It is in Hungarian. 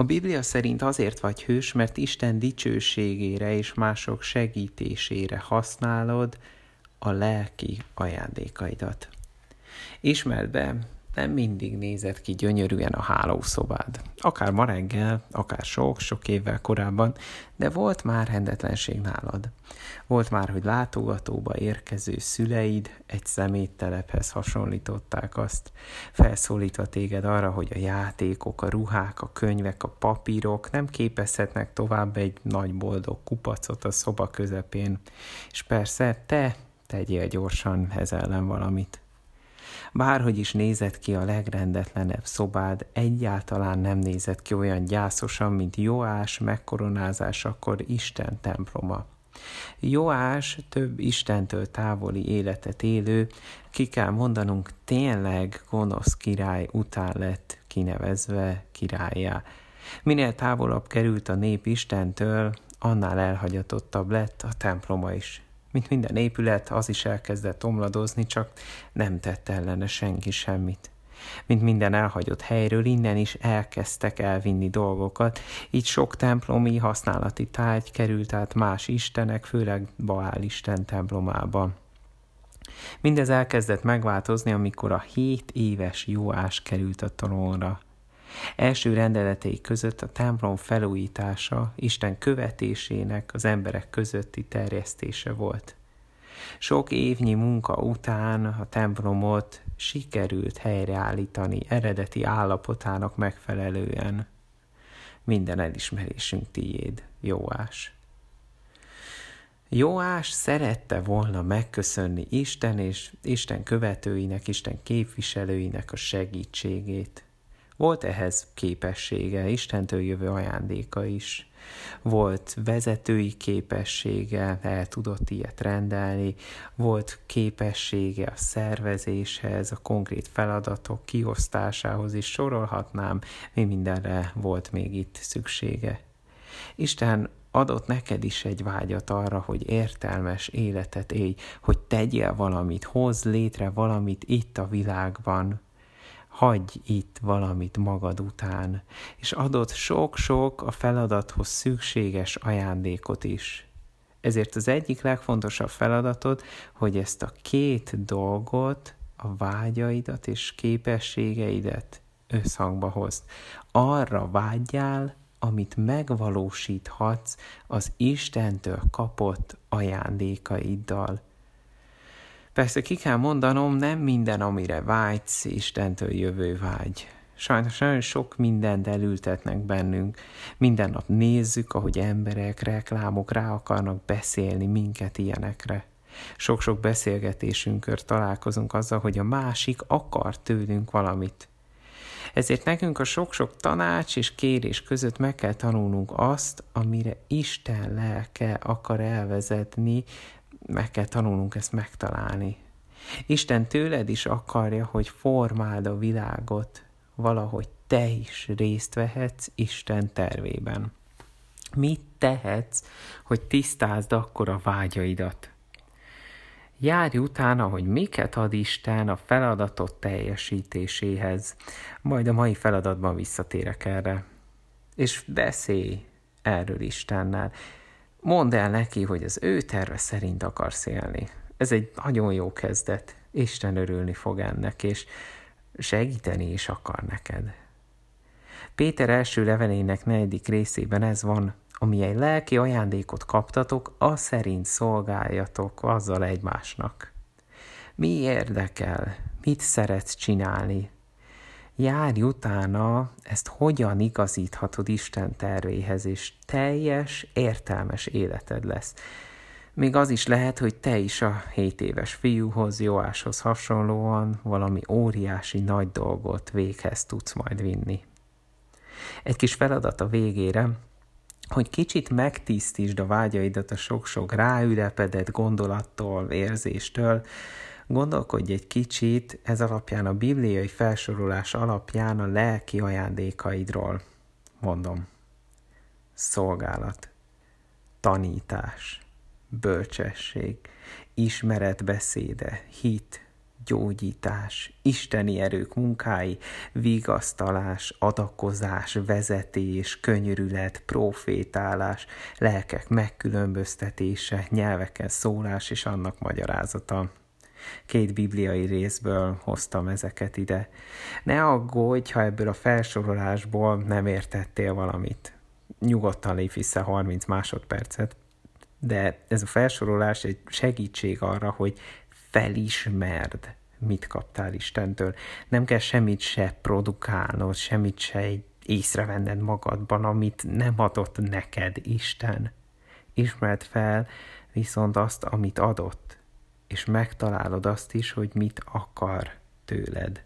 A Biblia szerint azért vagy hős, mert Isten dicsőségére és mások segítésére használod a lelki ajándékaidat. Ismerd be, nem mindig nézett ki gyönyörűen a hálószobád. Akár ma reggel, akár sok-sok évvel korábban, de volt már rendetlenség nálad. Volt már, hogy látogatóba érkező szüleid egy szeméttelephez hasonlították azt, felszólítva téged arra, hogy a játékok, a ruhák, a könyvek, a papírok nem képezhetnek tovább egy nagy boldog kupacot a szoba közepén, és persze te tegyél gyorsan ez ellen valamit. Bárhogy is nézett ki a legrendetlenebb szobád, egyáltalán nem nézett ki olyan gyászosan, mint Joás megkoronázásakor Isten temploma. Joás több Istentől távoli életet élő, ki kell mondanunk, tényleg gonosz király után lett kinevezve királyá. Minél távolabb került a nép Istentől, annál elhagyatottabb lett a temploma is. Mint minden épület, az is elkezdett omladozni, csak nem tett ellene senki semmit. Mint minden elhagyott helyről, innen is elkezdtek elvinni dolgokat, így sok templomi használati tárgy került át más istenek, főleg Baál Isten templomába. Mindez elkezdett megváltozni, amikor a hét éves Jóás került a trónra. Első rendeletei között a templom felújítása Isten követésének az emberek közötti terjesztése volt. Sok évnyi munka után a templomot sikerült helyreállítani eredeti állapotának megfelelően. Minden elismerésünk tiéd, Jóás. Jóás szerette volna megköszönni Isten és Isten követőinek, Isten képviselőinek a segítségét. Volt ehhez képessége, Istentől jövő ajándéka is. Volt vezetői képessége, el tudott ilyet rendelni, volt képessége a szervezéshez, a konkrét feladatok kiosztásához is sorolhatnám, mi mindenre volt még itt szüksége. Isten adott neked is egy vágyat arra, hogy értelmes életet élj, hogy tegyél valamit, hozz létre valamit itt a világban, hagyj itt valamit magad után, és adott sok-sok a feladathoz szükséges ajándékot is. Ezért az egyik legfontosabb feladatod, hogy ezt a két dolgot, a vágyaidat és képességeidet összhangba hozd. Arra vágyjál, amit megvalósíthatsz az Istentől kapott ajándékaiddal. Persze ki kell mondanom, nem minden, amire vágysz, Istentől jövő vágy. Sajnos nagyon sok mindent elültetnek bennünk. Minden nap nézzük, ahogy emberek, reklámok rá akarnak beszélni minket ilyenekre. Sok-sok beszélgetésünkkör találkozunk azzal, hogy a másik akar tőlünk valamit. Ezért nekünk a sok-sok tanács és kérés között meg kell tanulnunk azt, amire Isten lelke akar elvezetni meg kell tanulnunk ezt megtalálni. Isten tőled is akarja, hogy formáld a világot, valahogy te is részt vehetsz Isten tervében. Mit tehetsz, hogy tisztázd akkor a vágyaidat? Járj utána, hogy miket ad Isten a feladatot teljesítéséhez. Majd a mai feladatban visszatérek erre. És beszélj erről Istennel. Mondd el neki, hogy az ő terve szerint akarsz élni. Ez egy nagyon jó kezdet. Isten örülni fog ennek, és segíteni is akar neked. Péter első levelének negyedik részében ez van, ami egy lelki ajándékot kaptatok, a szerint szolgáljatok azzal egymásnak. Mi érdekel? Mit szeretsz csinálni? Járj utána, ezt hogyan igazíthatod Isten tervéhez, és teljes, értelmes életed lesz. Még az is lehet, hogy te is a 7 éves fiúhoz, Joáshoz hasonlóan valami óriási nagy dolgot véghez tudsz majd vinni. Egy kis feladat a végére, hogy kicsit megtisztítsd a vágyaidat a sok-sok ráülepedett gondolattól, érzéstől, Gondolkodj egy kicsit ez alapján a bibliai felsorolás alapján a lelki ajándékaidról. Mondom. Szolgálat, tanítás, bölcsesség, ismeretbeszéde, hit, gyógyítás, isteni erők munkái, vigasztalás, adakozás, vezetés, könyörület, profétálás, lelkek megkülönböztetése, nyelveken szólás és annak magyarázata. Két bibliai részből hoztam ezeket ide. Ne aggódj, ha ebből a felsorolásból nem értettél valamit. Nyugodtan lép vissza 30 másodpercet, de ez a felsorolás egy segítség arra, hogy felismerd, mit kaptál Istentől. Nem kell semmit se produkálnod, semmit se észrevenned magadban, amit nem adott neked Isten. Ismerd fel viszont azt, amit adott, és megtalálod azt is, hogy mit akar tőled.